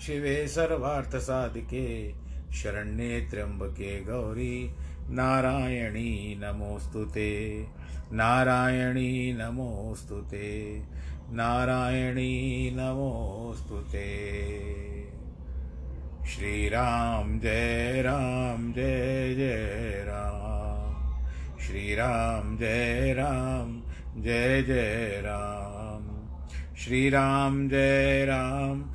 शिवे सर्वार्थसाधिके शरण्ये त्र्यम्बके गौरी। नारायणी नमोऽस्तु ते। नारायणी नमोऽस्तु नारायणी नमोऽस्तु ते। श्रीराम जय राम जय जय राम। श्रीराम जय राम जय जय राम। श्री राम जय राम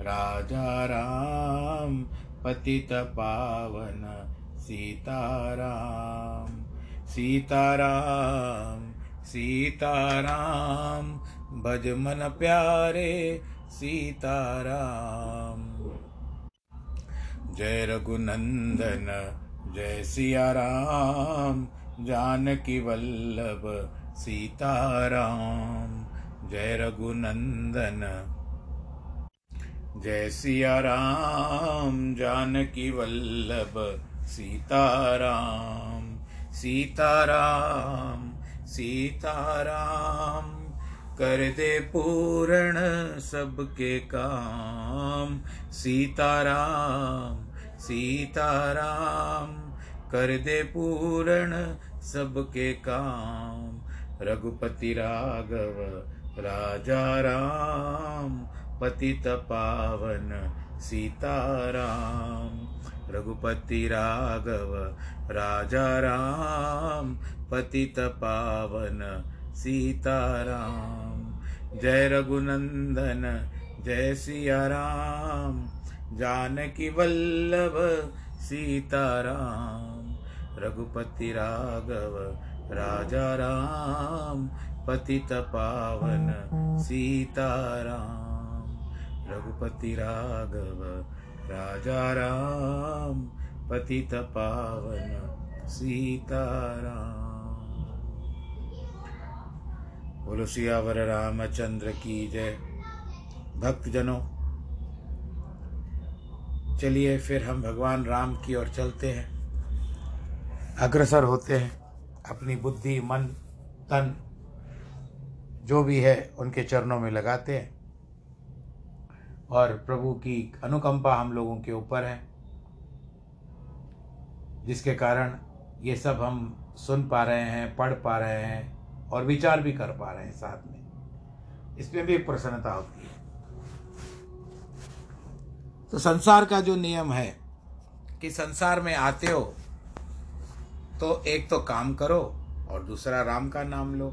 राजा राम, पतित पावन सीताराम। सीताराम सीताराम, भज मन प्यारे सीताराम। जय रघुनंदन, जय सिया राम जानकी वल्लभ सीताराम। जय रघुनंदन जय सिया राम, जानकी वल्लभ सीताराम सीताराम सीताराम कर दे पूर्ण सबके काम। सीताराम सीताराम कर दे पूर्ण सबके काम। रघुपति राघव, राजा राम पतित पावन सीताराम, रघुपति राघव, राजा राम पतित पावन सीताराम। जय रघुनंदन, जय सिया राम, जानकी वल्लभ सीताराम। रघुपति राघव, राजा राम पतित पावन सीताराम। रघुपति राघव राजा राम पतित पावन, सीताराम। बोलो, सियावर रामचंद्र की जय। भक्तजनों, चलिए फिर हम भगवान राम की ओर चलते हैं। अग्रसर होते हैं। अपनी बुद्धि, मन, तन, जो भी है, उनके चरणों में लगाते हैं। और प्रभु की अनुकंपा हम लोगों के ऊपर है, जिसके कारण ये सब हम सुन पा रहे हैं, पढ़ पा रहे हैं और विचार भी कर पा रहे हैं साथ में। इसमें भी एक प्रसन्नता होती है। तो संसार का जो नियम है कि संसार में आते हो तो एक तो काम करो और दूसरा राम का नाम लो।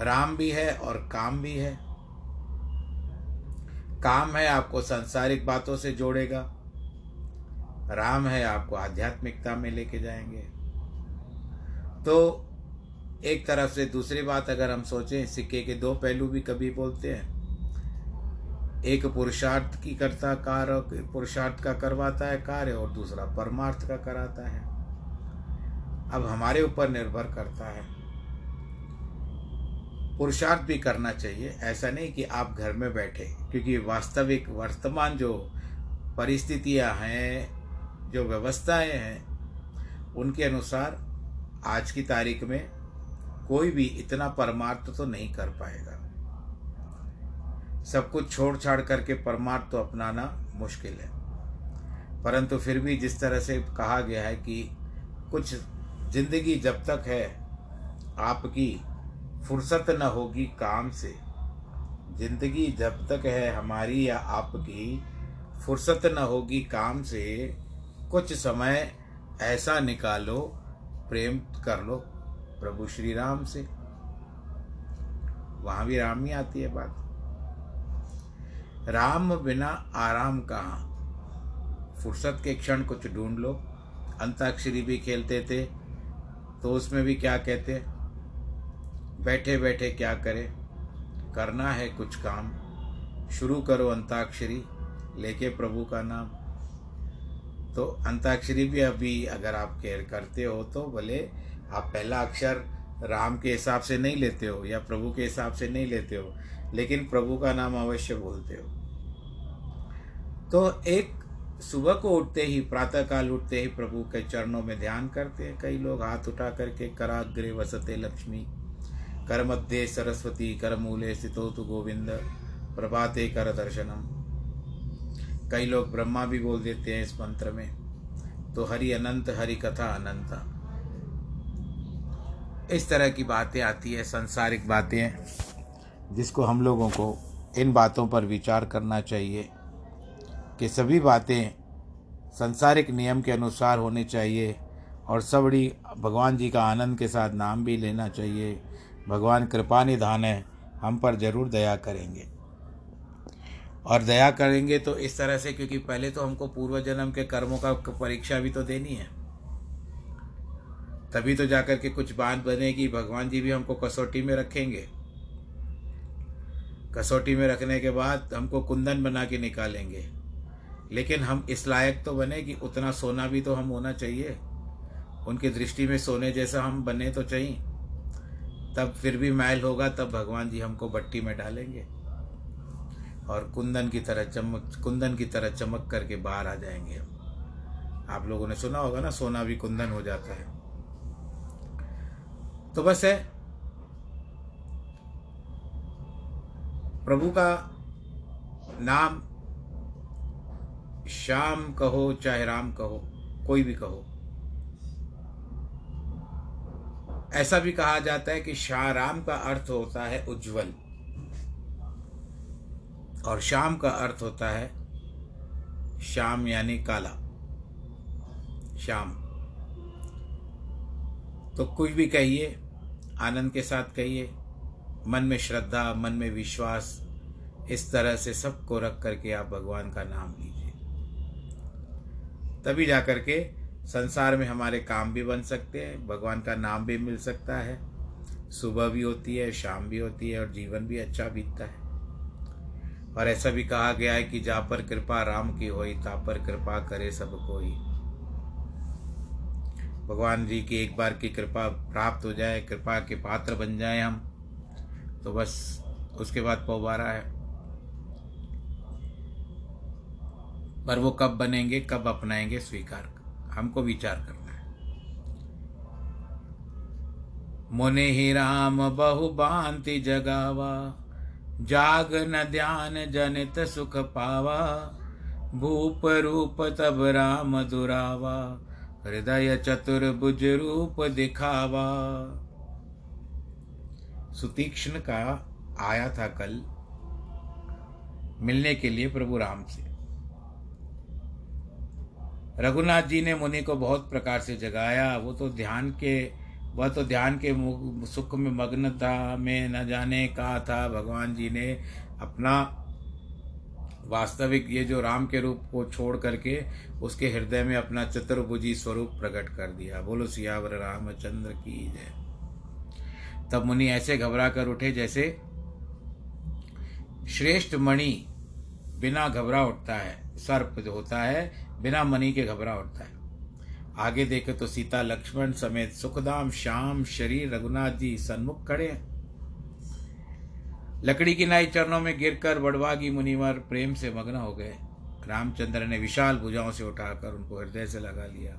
राम भी है और काम भी है। काम है आपको सांसारिक बातों से जोड़ेगा। राम है आपको आध्यात्मिकता में लेके जाएँगे। तो एक तरफ़ से दूसरी बात अगर हम सोचें, सिक्के के दो पहलू भी कभी बोलते हैं। एक पुरुषार्थ की करता कार्य, पुरुषार्थ का करवाता है कार्य और दूसरा परमार्थ का कराता है। अब हमारे ऊपर निर्भर करता है। पुरुषार्थ भी करना चाहिए। ऐसा नहीं कि आप घर में बैठे, क्योंकि वास्तविक वर्तमान जो परिस्थितियाँ हैं, जो व्यवस्थाएँ हैं, उनके अनुसार आज की तारीख में कोई भी इतना परमार्थ तो नहीं कर पाएगा। सब कुछ छोड़ छाड़ करके परमार्थ तो अपनाना मुश्किल है। परंतु फिर भी जिस तरह से कहा गया है कि कुछ ज़िंदगी जब तक है, आपकी फुर्सत न होगी काम से। ज़िंदगी जब तक है हमारी या आपकी, फुर्सत न होगी काम से। कुछ समय ऐसा निकालो, प्रेम कर लो प्रभु श्री राम से। वहाँ भी राम ही आती है बात। राम बिना आराम कहाँ? फुर्सत के क्षण कुछ ढूंढ लो। अंताक्षरी भी खेलते थे तो उसमें भी क्या कहते? बैठे बैठे क्या करें? करना है कुछ काम। शुरू करो अंताक्षरी, लेके प्रभु का नाम। तो अंताक्षरी भी अभी अगर आप केयर करते हो तो भले आप पहला अक्षर राम के हिसाब से नहीं लेते हो या प्रभु के हिसाब से नहीं लेते हो, लेकिन प्रभु का नाम अवश्य बोलते हो। तो एक सुबह को उठते ही प्रातः काल उठते ही प्रभु के चरणों में ध्यान करते हैं। कई लोग हाथ उठा करके कराग्रे वसते लक्ष्मी। कर मध्य सरस्वती कर मूले स्थितो तु गोविंद प्रभाते कर दर्शनम कई लोग ब्रह्मा भी बोल देते हैं इस मंत्र में तो हरि अनंत, हरि कथा अनंत। इस तरह की बातें आती है, संसारिक बातें, जिसको हम लोगों को इन बातों पर विचार करना चाहिए कि सभी बातें संसारिक नियम के अनुसार होनी चाहिए और सबड़ी भगवान जी का आनंद के साथ नाम भी लेना चाहिए। भगवान कृपा निधान है, हम पर ज़रूर दया करेंगे। और दया करेंगे तो इस तरह से, क्योंकि पहले तो हमको पूर्व जन्म के कर्मों का परीक्षा भी तो देनी है। तभी तो जाकर के कुछ बात बनेगी, भगवान जी भी हमको कसौटी में रखेंगे। कसौटी में रखने के बाद हमको कुंदन बना के निकालेंगे। लेकिन हम इस लायक तो बने कि उतना सोना भी तो हम होना चाहिए। उनकी दृष्टि में सोने जैसा हम बने तो चाहिए। तब फिर भी मैल होगा, तब भगवान जी हमको भट्टी में डालेंगे। और कुंदन की तरह चमक, कुंदन की तरह चमक करके बाहर आ जाएँगे हम। आप लोगों ने सुना होगा ना, सोना भी कुंदन हो जाता है। तो बस है। प्रभु का नाम श्याम कहो, चाहे राम कहो, कोई भी कहो। ऐसा भी कहा जाता है कि शाह राम का अर्थ होता है उज्जवल। और शाम का अर्थ होता है शाम यानी काला। शाम। तो कुछ भी कहिए, आनंद के साथ कहिए, मन में श्रद्धा, मन में विश्वास, इस तरह से सबको रख करके आप भगवान का नाम लीजिए। तभी जा कर के संसार में हमारे काम भी बन सकते हैं, भगवान का नाम भी मिल सकता है। सुबह भी होती है, शाम भी होती है और जीवन भी अच्छा बीतता है। और ऐसा भी कहा गया है कि जा पर कृपा राम की होई ता पर कृपा करे सब कोई। भगवान जी की एक बार की कृपा प्राप्त हो जाए, कृपा के पात्र बन जाए हम तो बस उसके बाद पोबारा है। पर वो कब बनेंगे, कब अपनाएँगे, स्वीकार। हमको विचार करना है। मुनि ही राम बहु बांति जगावा, जाग न ध्यान जनित सुख पावा, भूप रूप तब राम दुरावा, हृदय चतुर बुज रूप दिखावा। सुतीक्ष्ण का आया था कल, मिलने के लिए प्रभु राम से। रघुनाथ जी ने मुनि को बहुत प्रकार से जगाया। वो तो ध्यान के, वह तो ध्यान के सुख में मग्न था, में न जाने कहा था। भगवान जी ने अपना वास्तविक ये जो राम के रूप को छोड़ करके उसके हृदय में अपना चतुर्भुजी स्वरूप प्रकट कर दिया। बोलो, सियावर रामचंद्र की जय। तब मुनि ऐसे घबरा कर उठे जैसे श्रेष्ठ मणि बिना घबरा उठता है। सर्प जो होता है, बिना मनी के घबरा उठता है। आगे देखे तो सीता, लक्ष्मण समेत सुखदाम, श्याम, शरीर, रघुनाथ जी सन्मुख खड़े हैं। लकड़ी की नाई चरणों में गिरकर बड़वागी मुनिवर प्रेम से मग्न हो गए। रामचंद्र ने विशाल भुजाओं से उठाकर उनको हृदय से लगा लिया।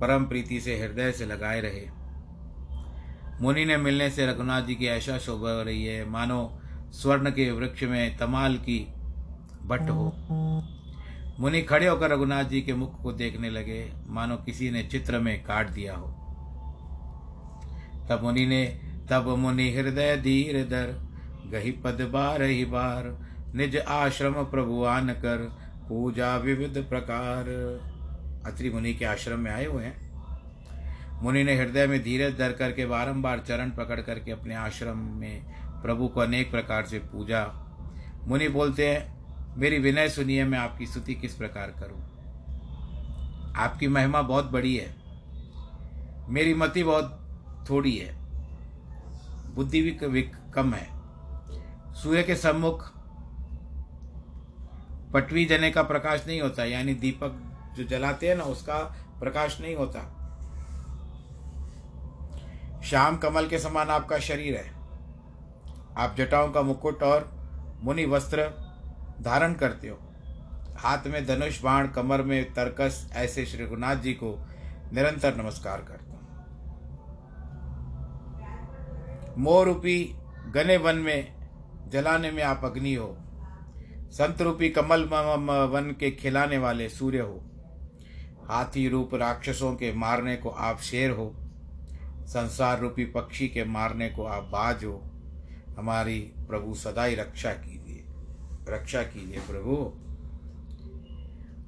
परम प्रीति से हृदय से लगाए रहे। मुनि ने मिलने से रघुनाथ जी की ऐसा शोभा हो रही है, मानो स्वर्ण के वृक्ष में तमाल की बट हो। मुनि खड़े होकर रघुनाथ जी के मुख को देखने लगे। मानो किसी ने चित्र में काट दिया हो। तब मुनि ने, तब मुनि हृदय धीर दर गही पद बार ही बार, निज आश्रम प्रभुआन कर, पूजा विविध प्रकार। अत्रि मुनि के आश्रम में आए हुए हैं। मुनि ने हृदय में धीरज धर करके बारंबार चरण पकड़ करके अपने आश्रम में प्रभु को अनेक प्रकार से पूजा। मुनि बोलते हैं मेरी विनय सुनिए, मैं आपकी स्तुति किस प्रकार करूँ? आपकी महिमा बहुत बड़ी है। मेरी मति बहुत थोड़ी है। बुद्धि भी कम है। सूर्य के सम्मुख पटवी जने का प्रकाश नहीं होता, यानी दीपक जो जलाते हैं ना, उसका प्रकाश नहीं होता। श्याम कमल के समान आपका शरीर है। आप जटाओं का मुकुट और मुनि वस्त्र धारण करते हो। हाथ में धनुष, बाण, कमर में तरकस, ऐसे श्री रघुनाथ जी को निरंतर नमस्कार करता हूँ। मोरूपी घने वन में, जलाने में आप अग्नि हो। संत रूपी कमल वन के खिलाने वाले सूर्य हो। हाथी रूप राक्षसों के मारने को आप शेर हो। संसार रूपी पक्षी के मारने को आप बाज हो। हमारी प्रभु सदाई रक्षा कीजिए। रक्षा कीजिए प्रभु।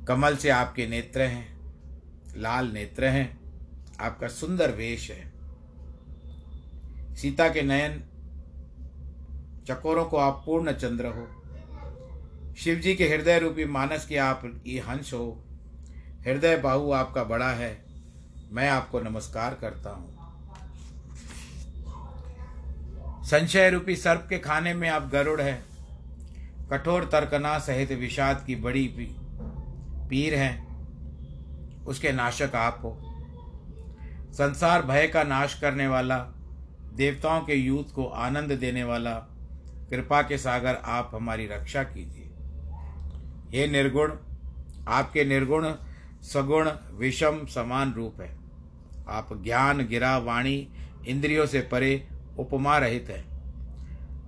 कमल से आपके नेत्र हैं, लाल नेत्र हैं, आपका सुंदर वेश है। सीता के नयन चकोरों को आप पूर्ण चंद्र हो। शिव जी के हृदय रूपी मानस के आप ये हंस हो। हृदय बाहु आपका बड़ा है, मैं आपको नमस्कार करता हूँ। संशय रूपी सर्प के खाने में आप गरुड़ हैं कठोर तर्कना सहित विषाद की बड़ी पीर हैं। उसके नाशक आप हो। संसार भय का नाश करने वाला, देवताओं के यूथ को आनंद देने वाला, कृपा के सागर आप हमारी रक्षा कीजिए। हे निर्गुण, आपके निर्गुण सगुण विषम समान रूप है। आप ज्ञान, गिरा, वाणी, इंद्रियों से परे उपमा रहित है।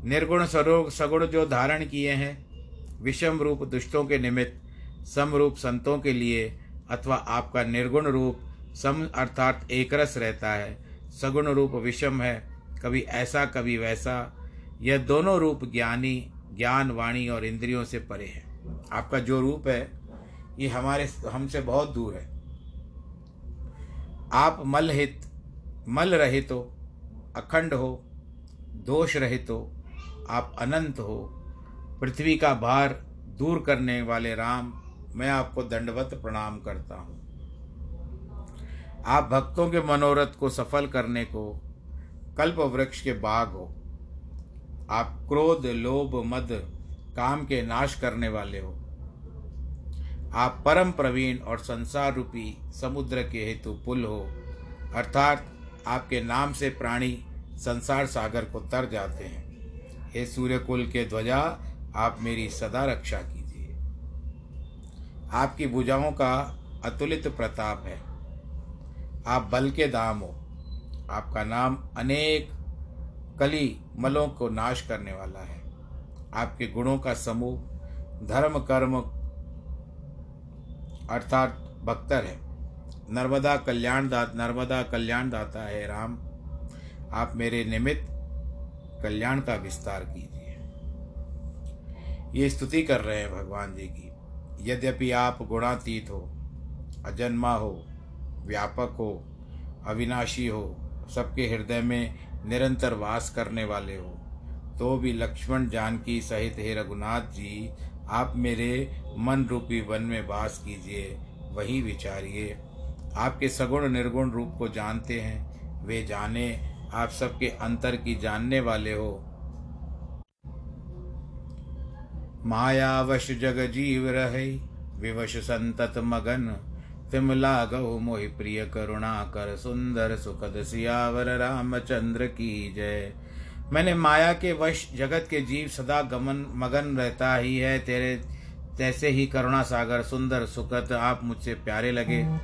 निर्गुण सरोग सगुण जो धारण किए हैं, विषम रूप दुष्टों के निमित्त सम रूप संतों के लिए, अथवा आपका निर्गुण रूप सम अर्थात एकरस रहता है, सगुण रूप विषम है, कभी ऐसा, कभी वैसा, यह दोनों रूप ज्ञानी ज्ञान वाणी और इंद्रियों से परे है। आपका जो रूप है, ये हमारे, हमसे बहुत दूर है। आप मल हित मल रहित हो अखंड हो, दोष रहित हो आप अनंत हो। पृथ्वी का भार दूर करने वाले राम, मैं आपको दंडवत प्रणाम करता हूँ। आप भक्तों के मनोरथ को सफल करने को कल्प वृक्ष के बाग हो। आप क्रोध, लोभ, मद, काम के नाश करने वाले हो। आप परम प्रवीण और संसार रूपी समुद्र के हेतु पुल हो। अर्थात आपके नाम से प्राणी संसार सागर को तर जाते हैं। हे सूर्यकुल के ध्वजा, आप मेरी सदा रक्षा कीजिए। आपकी भुजाओं का अतुलित प्रताप है। आप बल के दाम हो। आपका नाम अनेक कली मलों को नाश करने वाला है। आपके गुणों का समूह, धर्म, कर्म अर्थात भक्तर है। नर्मदा कल्याण दात नर्मदा कल्याण दाता है राम। आप मेरे निमित्त कल्याण का विस्तार कीजिए। ये स्तुति कर रहे हैं भगवान जी की। यद्यपि आप गुणातीत हो, अजन्मा हो, व्यापक हो, अविनाशी हो, सबके हृदय में निरंतर वास करने वाले हो तो भी लक्ष्मण जानकी सहित हे रघुनाथ जी, आप मेरे मन रूपी वन में वास कीजिए, वही विचारिए। आपके सगुण निर्गुण रूप को जानते हैं, वे जाने आप सबके अंतर की जानने वाले हो। मायावश जग जीव रहे, विवश संतत मगन। तिमला गौ मोहि प्रिय करुणा कर सुंदर सुखद सियावर रामचंद्र की जय। मैंने माया के वश जगत के जीव सदा गमन मगन रहता ही है। तेरे, तैसे ही करुणा सागर सुंदर सुखद आप मुझसे प्यारे लगे।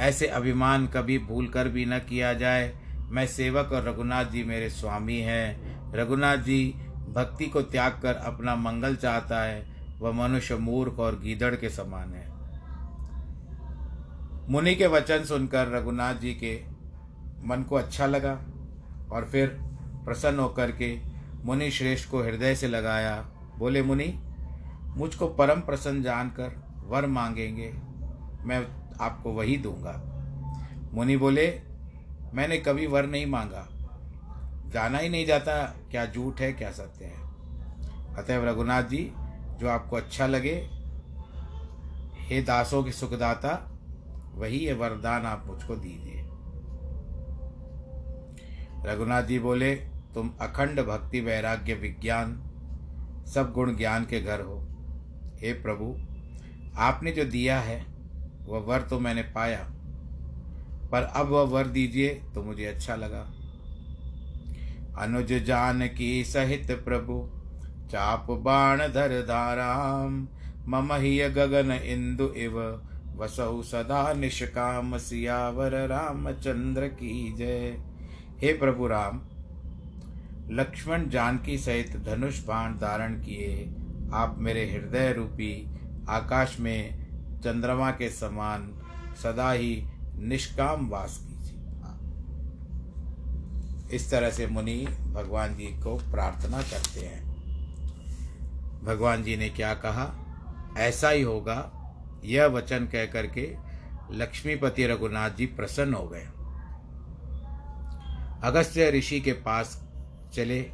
ऐसे अभिमान कभी भूल कर भी न किया जाए। मैं सेवक और रघुनाथ जी मेरे स्वामी हैं। रघुनाथ जी भक्ति को त्याग कर अपना मंगल चाहता है। वह मनुष्य मूर्ख और गीदड़ के समान है। मुनि के वचन सुनकर रघुनाथ जी के मन को अच्छा लगा और फिर प्रसन्न होकर के मुनि श्रेष्ठ को हृदय से लगाया। बोले, मुनि, मुझको परम प्रसन्न जानकर वर मांगेंगे। मैं आपको वही दूँगा। मुनि बोले मैंने कभी वर नहीं मांगा। जाना ही नहीं जाता क्या झूठ है, क्या सत्य है। अतएव रघुनाथ जी, जो आपको अच्छा लगे, हे दासों के सुखदाता, वही ये वरदान आप मुझको दीजिए। रघुनाथ जी बोले, तुम अखंड भक्ति, वैराग्य, विज्ञान, सब गुण ज्ञान के घर हो। हे प्रभु, आपने जो दिया है, वह वर तो मैंने पाया। पर अब वह वर दीजिए तो मुझे अच्छा लगा। अनुज जान की सहित प्रभु, चाप बाण धर धाराम मम ही गगन इंदु इव, वसौ सदा निष्काम सियावर रामचंद्र की जय। हे प्रभु राम, लक्ष्मण जानकी सहित धनुष बाण धारण किए, आप मेरे हृदय रूपी आकाश में चंद्रमा के समान सदा ही निष्काम वास कीजिए। इस तरह से मुनि भगवान जी को प्रार्थना करते हैं। भगवान जी ने क्या कहा? ऐसा ही होगा। यह वचन कह करके लक्ष्मीपति रघुनाथ जी प्रसन्न हो गए। अगस्त्य ऋषि के पास चले।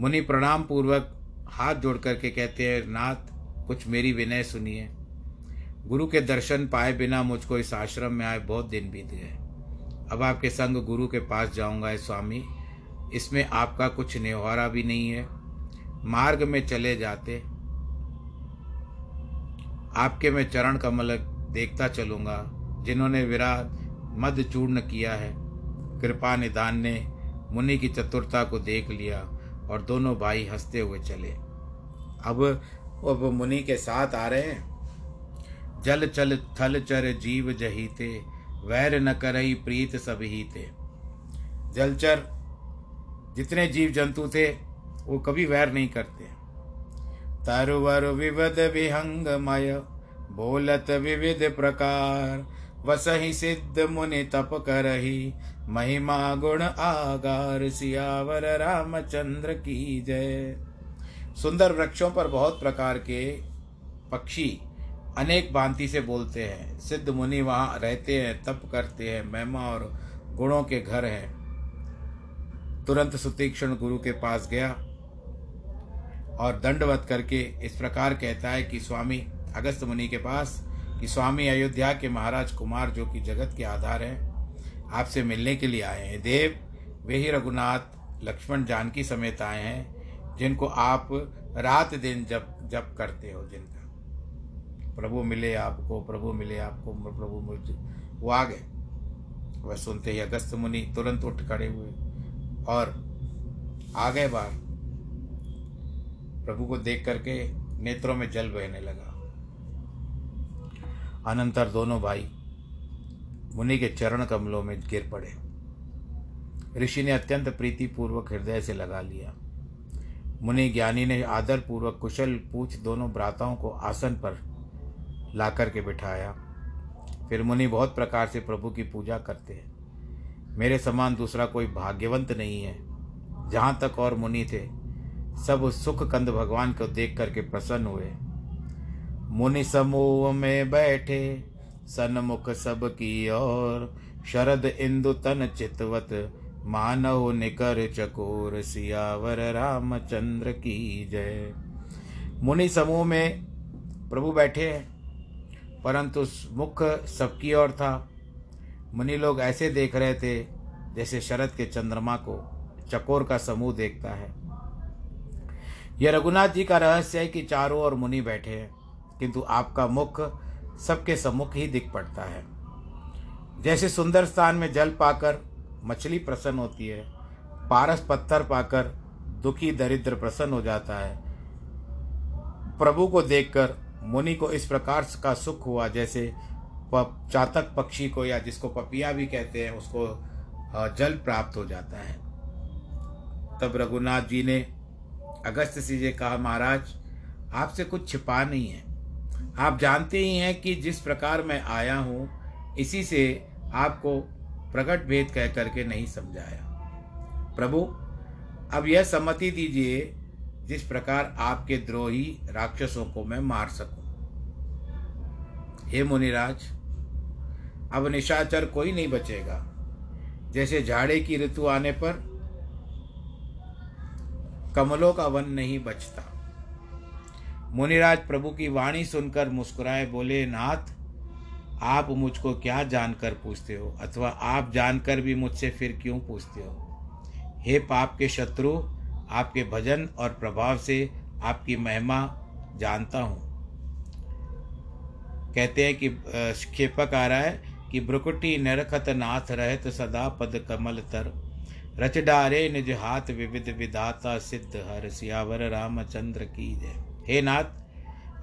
मुनि प्रणाम पूर्वक हाथ जोड़ करके कहते हैं, नाथ, कुछ मेरी विनय सुनिए। गुरु के दर्शन पाए बिना मुझको इस आश्रम में आए बहुत दिन बीत गए। अब आपके संग गुरु के पास जाऊँगा स्वामी। इसमें आपका कुछ न्यौहारा भी नहीं है। मार्ग में चले जाते, आपके मैं चरण कमल देखता चलूँगा, जिन्होंने विराट मद चूर्ण किया है। कृपा निदान ने मुनि की चतुरता को देख लिया और दोनों भाई हँसते हुए चले। अब अब मुनि के साथ आ रहे हैं। जल चल थल चर जीव जहीते, वैर न करई प्रीत सब ही थे जलचर जितने जीव जंतु थे, वो कभी वैर नहीं करते। तरवर विविध विहंगमय, बोलत विविध प्रकार, वसही सिद्ध मुनि तप करही। महिमा गुण आगार, सियावर रामचंद्र की जय। सुंदर वृक्षों पर बहुत प्रकार के पक्षी अनेक भांति से बोलते हैं। सिद्ध मुनि वहाँ रहते हैं, तप करते हैं, महिमा और गुणों के घर हैं। तुरंत सुतीक्षण गुरु के पास गया और दंडवत करके इस प्रकार कहता है कि, स्वामी, अगस्त मुनि के पास, कि स्वामी अयोध्या के महाराज कुमार जो कि जगत के आधार हैं, आपसे मिलने के लिए आए हैं। देव, वे ही रघुनाथ, लक्ष्मण जानकी समेत आए हैं, जिनको आप रात दिन जब जब करते हो, जिनका प्रभु मिले आपको, प्रभु मिले आपको, प्रभु मुझे वो आ गए। वह सुनते ही अगस्त मुनि तुरंत उठ खड़े हुए और आ गए बाहर। प्रभु को देख करके नेत्रों में जल बहने लगा। अनंतर दोनों भाई मुनि के चरण कमलों में गिर पड़े। ऋषि ने अत्यंत प्रीतिपूर्वक हृदय से लगा लिया। मुनि ज्ञानी ने आदर पूर्वक कुशल पूछ दोनों भ्राताओं को आसन पर ला करके बिठाया। फिर मुनि बहुत प्रकार से प्रभु की पूजा करते हैं। मेरे समान दूसरा कोई भाग्यवंत नहीं है। जहाँ तक और मुनि थे, सब सुख कंद भगवान को देख करके प्रसन्न हुए। मुनि समूह में बैठे, सन्मुख सब की और शरद इंदु तन चितवत, मानव निकर चकोर, सियावर रामचंद्र की जय। मुनि समूह में प्रभु बैठे हैं। परंतु मुख सबकी ओर था। मुनि लोग ऐसे देख रहे थे जैसे शरद के चंद्रमा को चकोर का समूह देखता है। यह रघुनाथ जी का रहस्य है कि चारों ओर मुनि बैठे हैं, किंतु आपका मुख सबके सम्मुख ही दिख पड़ता है। जैसे सुंदर स्थान में जल पाकर मछली प्रसन्न होती है, पारस पत्थर पाकर दुखी दरिद्र प्रसन्न हो जाता है। प्रभु को देखकर मुनि को इस प्रकार का सुख हुआ, जैसे चातक पक्षी को या जिसको पपिया भी कहते हैं, उसको जल प्राप्त हो जाता है। तब रघुनाथ जी ने अगस्त से कहा, महाराज, आपसे कुछ छिपा नहीं है। आप जानते ही हैं कि जिस प्रकार मैं आया हूँ, इसी से आपको प्रकट भेद कह करके नहीं समझाया। प्रभु, अब यह सम्मति दीजिए जिस प्रकार आपके द्रोही राक्षसों को मैं मार सकूँ। हे मुनिराज, अब निशाचर कोई नहीं बचेगा। जैसे झाड़े की ऋतु आने पर कमलों का वन नहीं बचता। मुनिराज प्रभु की वाणी सुनकर मुस्कुराए बोले, नाथ, आप मुझको क्या जानकर पूछते हो? अथवा आप जानकर भी मुझसे फिर क्यों पूछते हो? हे पाप के शत्रु आपके भजन और प्रभाव से आपकी महिमा जानता हूँ। कहते हैं कि क्षेपक आ रहा है कि ब्रुकुटी नरखत नाथ रहत सदा पद कमल तर। रच डारे निज हाथ विविध विधाता सिद्ध हर सियावर रामचंद्र की जय। हे नाथ,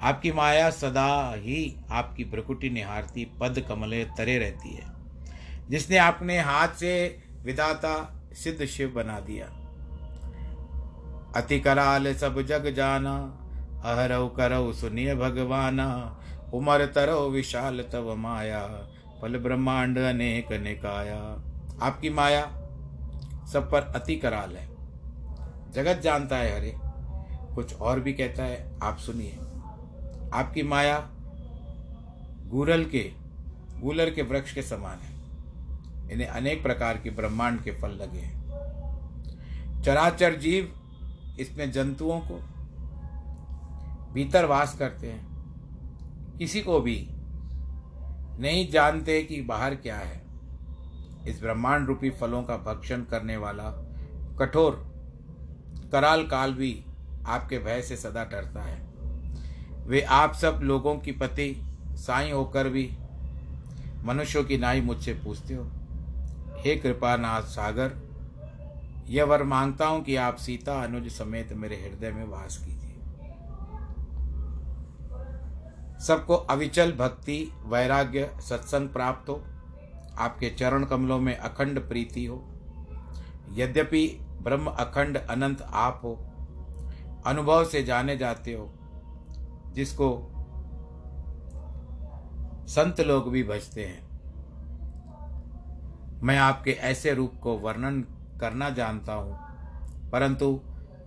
आपकी माया सदा ही आपकी प्रकुटी निहारती पद कमले तरे रहती है। जिसने अपने हाथ से विदाता सिद्ध शिव बना दिया। अति कराल सब जग जाना अहरव करव सुनिय भगवाना, उमर तरव विशाल तव माया, फल ब्रह्मांड अनेक निकाया। आपकी माया सब पर अति कराल है। जगत जानता है हरे, कुछ और भी कहता है, आप सुनिए। आपकी माया गूरल के, गूलर के वृक्ष के समान है। इन्हें अनेक प्रकार के ब्रह्मांड के फल लगे हैं। चराचर जीव इसमें जंतुओं को भीतर वास करते हैं। किसी को भी नहीं जानते कि बाहर क्या है। इस ब्रह्मांड रूपी फलों का भक्षण करने वाला कठोर कराल काल भी आपके भय से सदा डरता है। वे आप सब लोगों की पति, साई होकर भी मनुष्यों की नाई मुझसे पूछते हो, हे कृपानाथ सागर यह वर माँगता हूँ कि आप सीता अनुज समेत मेरे हृदय में वास कीजिए। सबको अविचल भक्ति, वैराग्य, सत्संग प्राप्त हो। आपके चरण कमलों में अखंड प्रीति हो। यद्यपि ब्रह्म अखंड अनंत आप हो, अनुभव से जाने जाते हो, जिसको संत लोग भी भजते हैं। मैं आपके ऐसे रूप को वर्णन करना जानता हूँ, परंतु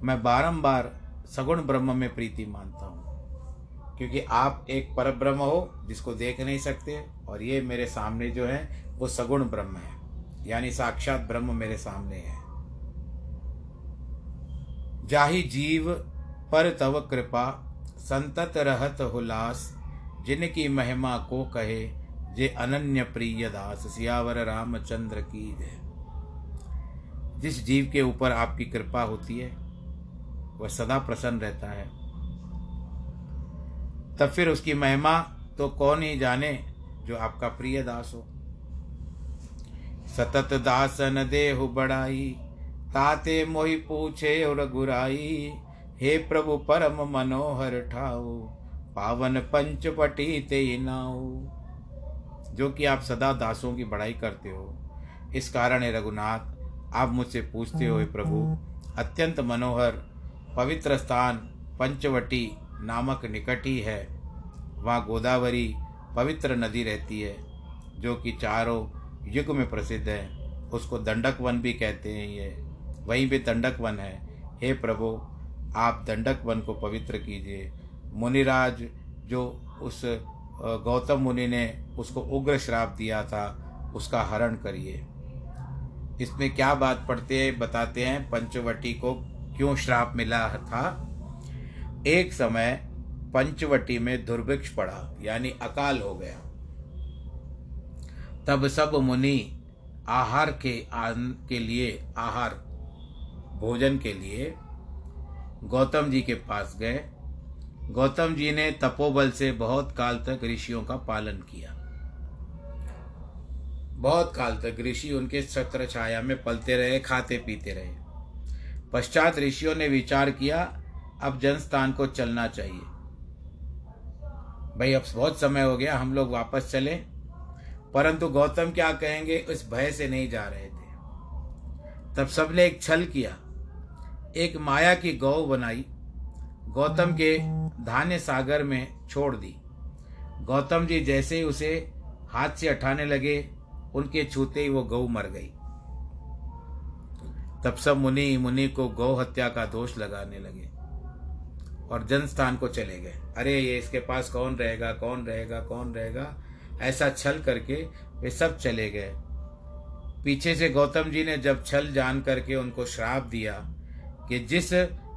मैं बारंबार सगुण ब्रह्म में प्रीति मानता हूँ, क्योंकि आप एक पर ब्रह्म हो जिसको देख नहीं सकते, और ये मेरे सामने जो है, वो सगुण ब्रह्म है, यानी साक्षात ब्रह्म मेरे सामने है। जाहि जीव पर तव कृपा, संतत रहत हुलास, जिनकी महिमा को कहे, जे अनन्य प्रिय दास, सियावर रामचंद्र की जय। जिस जीव के ऊपर आपकी कृपा होती है, वह सदा प्रसन्न रहता है। तब फिर उसकी महिमा तो कौन ही जाने जो आपका प्रिय दास हो। सतत दासन देहु बढ़ाई, ताते मोहि पूछे और गुराई, हे प्रभु परम मनोहर ठाओ पावन पंचपटी ते नाओ जो कि आप सदा दासों की बड़ाई करते हो। इस कारण है रघुनाथ आप मुझसे पूछते हो प्रभु अत्यंत मनोहर पवित्र स्थान पंचवटी नामक निकट ही। है वहाँ गोदावरी पवित्र नदी रहती है जो कि चारों युग में प्रसिद्ध है। उसको दंडक वन भी कहते हैं ये। वहीं पे दंडक वन है। हे प्रभु आप दंडक वन को पवित्र कीजिए। मुनिराज जो उस गौतम मुनि ने उसको उग्र श्राप दिया था उसका हरण करिए। इसमें क्या बात पढ़ते हैं, बताते हैं, पंचवटी को क्यों श्राप मिला था? एक समय पंचवटी में दुर्भिक्ष पड़ा, यानी अकाल हो गया। तब सब मुनि आहार के आन, के लिए, आहार, भोजन के लिए गौतम जी के पास गए। गौतम जी ने तपोबल से बहुत काल तक ऋषियों का पालन किया। बहुत काल तक ऋषि उनके छत्र छाया में पलते रहे, खाते पीते रहे। पश्चात ऋषियों ने विचार किया, अब जनस्थान को चलना चाहिए। भाई, अब बहुत समय हो गया, हम लोग वापस चले। परंतु गौतम क्या कहेंगे, उस भय से नहीं जा रहे थे। तब सबने एक छल किया, एक माया की गौ बनाई, गौतम के धान्य सागर में छोड़ दी। गौतम जी जैसे ही उसे हाथ से हटाने लगे उनके छूते ही वो गौ मर गई। तब सब मुनि मुनि को गौ हत्या का दोष लगाने लगे और जनस्थान को चले गए। अरे, ये इसके पास कौन रहेगा? कौन रहेगा? कौन रहेगा? ऐसा छल करके वे सब चले गए। पीछे से गौतम जी ने जब छल जान करके उनको श्राप दिया कि जिस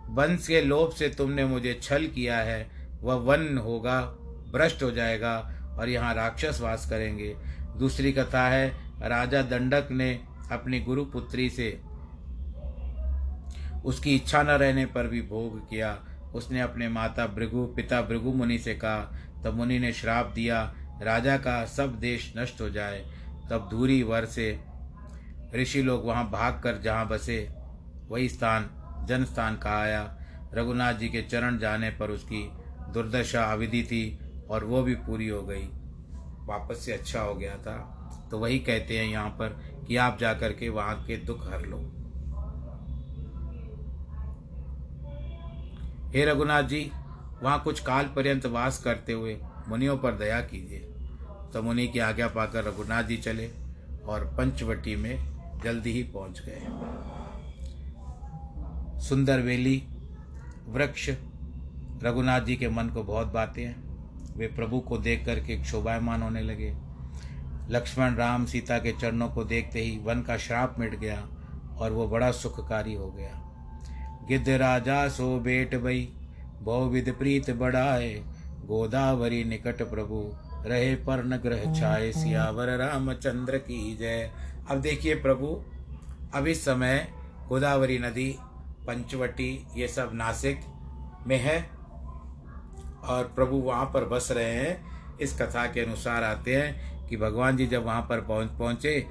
वंश के लोभ से तुमने मुझे छल किया है, वह वन होगा, भ्रष्ट हो जाएगा और यहाँ राक्षस वास करेंगे। दूसरी कथा है, राजा दंडक ने अपनी गुरु पुत्री से उसकी इच्छा न रहने पर भी भोग किया। उसने अपने माता भृगु, पिता भृगु मुनि से कहा, तब मुनि ने श्राप दिया, राजा का सब देश नष्ट हो जाए। तब धूरी वर से ऋषि लोग वहाँ भाग कर जहाँ बसे, वही स्थान जन स्थान कहा आया। रघुनाथ जी के चरण जाने पर उसकी दुर्दशा अविधि थी और वो भी पूरी हो गई। वापस से अच्छा हो गया था। तो वही कहते हैं यहाँ पर कि आप जाकर के वहाँ के दुख हर लो। हे रघुनाथ जी, वहाँ कुछ काल पर्यंत वास करते हुए मुनियों पर दया कीजिए। तो मुनि की आज्ञा पाकर रघुनाथ जी चले और पंचवटी में जल्दी ही पहुँच गए। सुंदर वेली वृक्ष, रघुनाथ जी के मन को बहुत बातें हैं। वे प्रभु को देख करके शोभायमान होने लगे। लक्ष्मण राम सीता के चरणों को देखते ही वन का श्राप मिट गया और वो बड़ा सुखकारी हो गया। गिद्ध राजा सो बेट बई, बहुविध प्रीत बढ़ाए, गोदावरी निकट प्रभु, रहे पर न ग्रह छाए, सियावर रामचंद्र की जय। अब देखिए प्रभु, अब इस समय गोदावरी नदी, पंचवटी, ये सब नासिक में है। और प्रभु वहाँ पर बस रहे हैं। इस कथा के अनुसार आते हैं कि भगवान जी जब वहाँ पर पहुँच, पहुँचे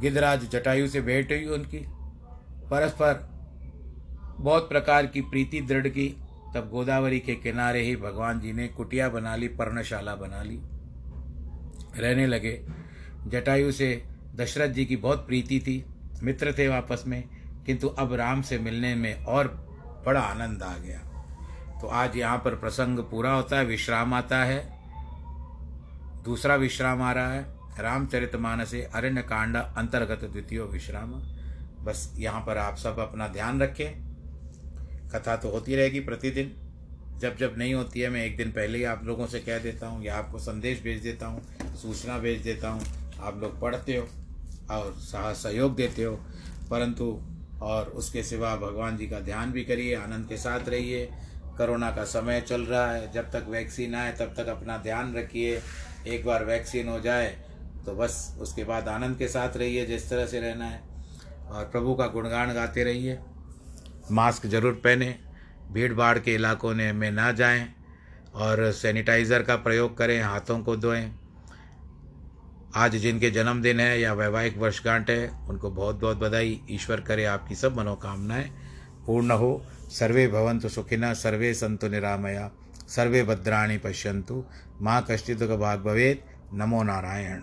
गिदराज जटायु से भेंट हुई उनकी। परस्पर बहुत प्रकार की प्रीति दृढ़ की। तब गोदावरी के किनारे ही भगवान जी ने कुटिया बना ली, पर्णशाला बना ली। रहने लगे। जटायु से दशरथ जी की बहुत प्रीति थी। मित्र थे वापस में, किंतु अब राम से मिलने में और बड़ा आनंद आ गया। तो आज यहाँ पर प्रसंग पूरा होता है, विश्राम आता है। दूसरा विश्राम आ रहा है रामचरित मानसे अरण्य कांड अंतर्गत द्वितीय विश्राम। बस यहाँ पर आप सब अपना ध्यान रखें। कथा तो होती रहेगी प्रतिदिन। जब जब नहीं होती है, मैं एक दिन पहले ही आप लोगों से कह देता हूँ या आपको संदेश भेज देता हूँ, सूचना भेज देता हूँ, आप लोग पढ़ते हो और सहयोग देते हो। परंतु और उसके सिवा भगवान जी का ध्यान भी करिए, आनंद के साथ रहिए। कोरोना का समय चल रहा है, जब तक वैक्सीन आए, तब तक अपना ध्यान रखिए, एक बार वैक्सीन हो जाए तो बस उसके बाद आनंद के साथ रहिए, जिस तरह से रहना है। और प्रभु का गुणगान गाते रहिए, मास्क ज़रूर पहने भीड़ भाड़ के इलाकों ने में ना जाएँ, और सैनिटाइज़र का प्रयोग करें, हाथों को धोएँ। आज जिनके जन्मदिन है या वैवाहिक वर्षगांठ है, उनको बहुत बहुत बधाई। ईश्वर करे आपकी सब मनोकामनाएँ पूर्ण हो। सर्वे भवन्तु सुखिनः, सर्वे सन्तु निरामया, सर्वे भद्राणि पश्यन्तु। माँ कश्चित् भाग भवेत्। नमो नारायण।